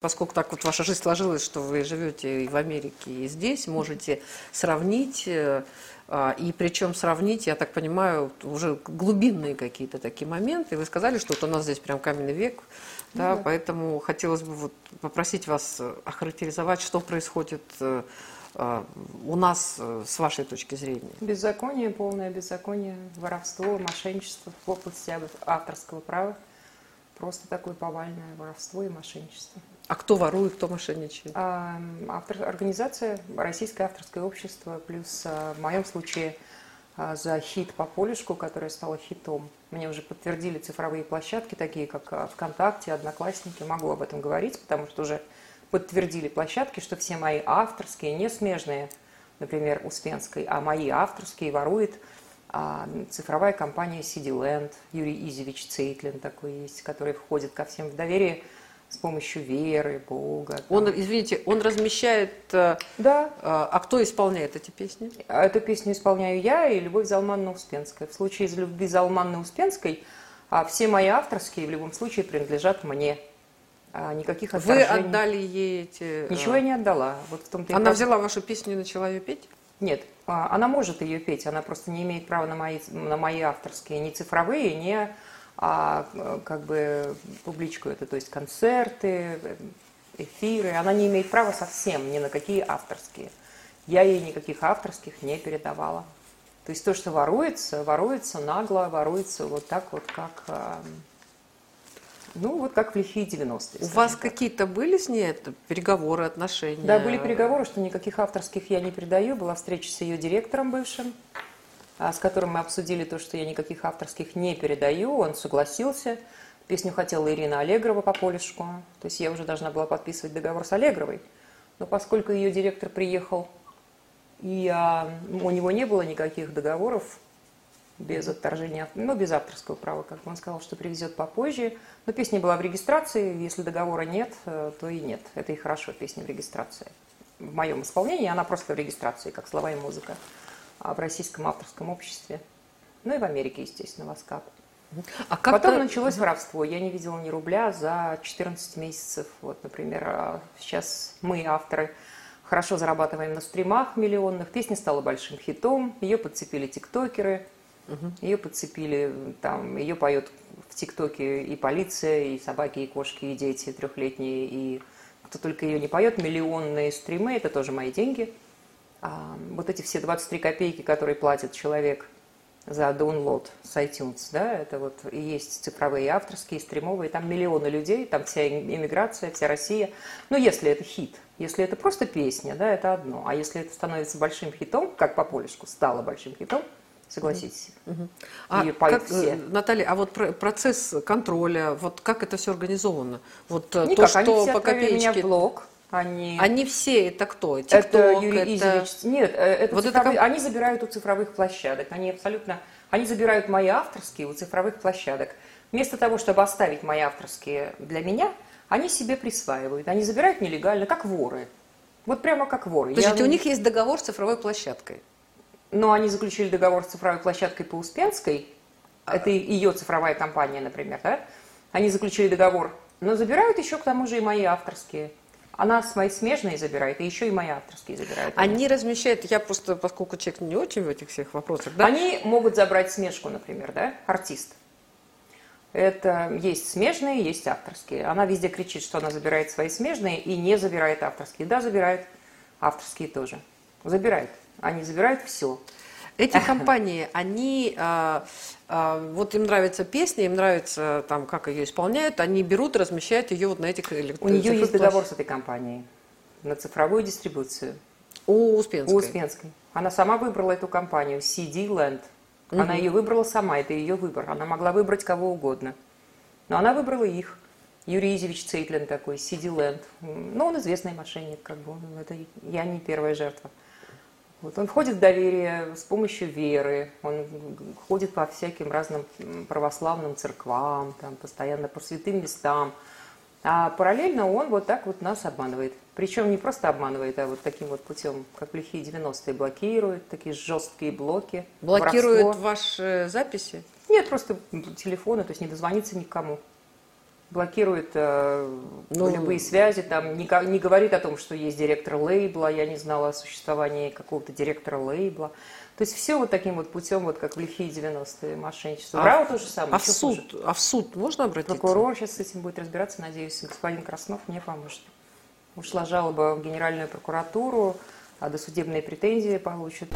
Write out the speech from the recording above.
Поскольку так вот ваша жизнь сложилась, что вы живете и в Америке, и здесь, можете сравнить, э, а, и причем сравнить, я так понимаю, уже глубинные какие-то такие моменты. Вы сказали, что вот у нас здесь прям каменный век, да, да. поэтому хотелось бы вот попросить вас охарактеризовать, что происходит э, а, у нас э, с вашей точки зрения. Беззаконие, полное беззаконие, воровство, мошенничество в области авторского права. Просто такое повальное воровство и мошенничество. А кто ворует, кто мошенничает? А, автор, организация Российское авторское общество, плюс а, в моем случае а, за хит по полюшку, которая стала хитом. Мне уже подтвердили цифровые площадки, такие как ВКонтакте, Одноклассники. Могу об этом говорить, потому что уже подтвердили площадки, что все мои авторские, не смежные, например, Успенской, а мои авторские ворует а, цифровая компания CityLand, Юрий Изевич Цейтлин такой есть, который входит ко всем в доверие – с помощью веры, Бога. Там. Он, извините, он размещает... Э, да. А, а кто исполняет эти песни? Эту песню исполняю я и Любовь Залманна Успенская. В случае из Любви Залманны Успенской а все мои авторские в любом случае принадлежат мне. А никаких отторжений. Вы отдали ей эти... Ничего я не отдала. Вот в том-то она взяла вашу песню и начала ее петь? Нет, она может ее петь, она просто не имеет права на мои, на мои авторские, ни цифровые, ни а как бы публичку это, то есть концерты, эфиры. Она не имеет права совсем ни на какие авторские. Я ей никаких авторских не передавала. То есть то, что воруется, воруется нагло, воруется вот так вот, как, а, ну, вот как в лихие 90-е. У вас какие-то были с ней это, переговоры, отношения? Да, были переговоры, что никаких авторских я не передаю. Была встреча с ее директором бывшим. А, с которым мы обсудили то, что я никаких авторских не передаю. Он согласился. Песню хотела Ирина Аллегрова по полюшку. То есть я уже должна была подписывать договор с Аллегровой. Но поскольку ее директор приехал, и а, у него не было никаких договоров без отторжения, ну, без авторского права, как он сказал, что привезет попозже. Но песня была в регистрации, если договора нет, э, то и нет. Это и хорошо, песня в регистрации. В моем исполнении она просто в регистрации, как слова и музыка. А в Российском авторском обществе, ну и в Америке, естественно, в АСКАП. А как Потом началось воровство. Я не видела ни рубля за 14 месяцев. Вот, например, а сейчас мы, авторы, хорошо зарабатываем на стримах миллионных. Песня стала большим хитом. Ее подцепили тиктокеры. Угу. Ее подцепили, там, ее поет в ТикТоке и полиция, и собаки, и кошки, и дети трехлетние, и кто только ее не поет, миллионные стримы, это тоже мои деньги вот эти все 23 копейки, которые платит человек за download с iTunes, да, это вот и есть цифровые авторские, стримовые, там миллионы людей, там вся иммиграция, вся Россия. Но если это хит, если это просто песня, да, это одно. А если это становится большим хитом, как по полюшку стало большим хитом, согласитесь. Угу. А как, все. Наталья, а вот процесс контроля, вот как это все организовано? Вот Никак, то, что они все по копеечке... меня в блог, они... Они все, это кто? TikTok, это Юрий это... Изевич. Нет, э, это вот цифровые... это... они забирают у цифровых площадок. Они абсолютно... Они забирают мои авторские у цифровых площадок. Вместо того, чтобы оставить мои авторские для меня, они себе присваивают. Они забирают нелегально, как воры. Вот прямо как воры. То есть Я... у них есть договор с цифровой площадкой? Но они заключили договор с цифровой площадкой по Успенской. А... Это ее цифровая компания, например, да? Они заключили договор, но забирают еще к тому же и мои авторские. Она свои смежные забирает, и еще и мои авторские забирают. Они размещают, я просто, поскольку человек не очень в этих всех вопросах, да? Они могут забрать смежку, например, да, артист. Это есть смежные, есть авторские. Она везде кричит, что она забирает свои смежные и не забирает авторские. Да, забирает авторские тоже. Забирает. Они забирают все. Эти компании, они, а, а, вот им нравится песня, им нравится, там, как ее исполняют, они берут, размещают ее вот на этих электронных... У нее есть договор с этой компанией на цифровую дистрибуцию. У Успенской? У Успенской. Она сама выбрала эту компанию, CD Land. Угу. Она ее выбрала сама, это ее выбор. Она могла выбрать кого угодно. Но она выбрала их. Юрий Изевич Цейтлин такой, CD Land. Ну, он известный мошенник, как бы. Это я не первая жертва. Вот он входит в доверие с помощью веры, он ходит по всяким разным православным церквам, там, постоянно по святым местам. А параллельно он вот так вот нас обманывает. Причем не просто обманывает, а вот таким вот путем, как в лихие 90-е, блокирует, такие жесткие блоки. Блокирует воровство. ваши записи? Нет, просто телефоны, то есть не дозвониться никому. Блокирует э, Ну, любые связи, там не, не говорит о том, что есть директор лейбла, я не знала о существовании какого-то директора лейбла. То есть все вот таким вот путем, вот как в лихие 90-е мошенничество. А- Браво то же самое. А в суд, хуже. а в суд можно обратиться? Прокурор сейчас с этим будет разбираться, надеюсь, господин Краснов мне поможет. Ушла жалоба в Генеральную прокуратуру, а досудебные претензии получат.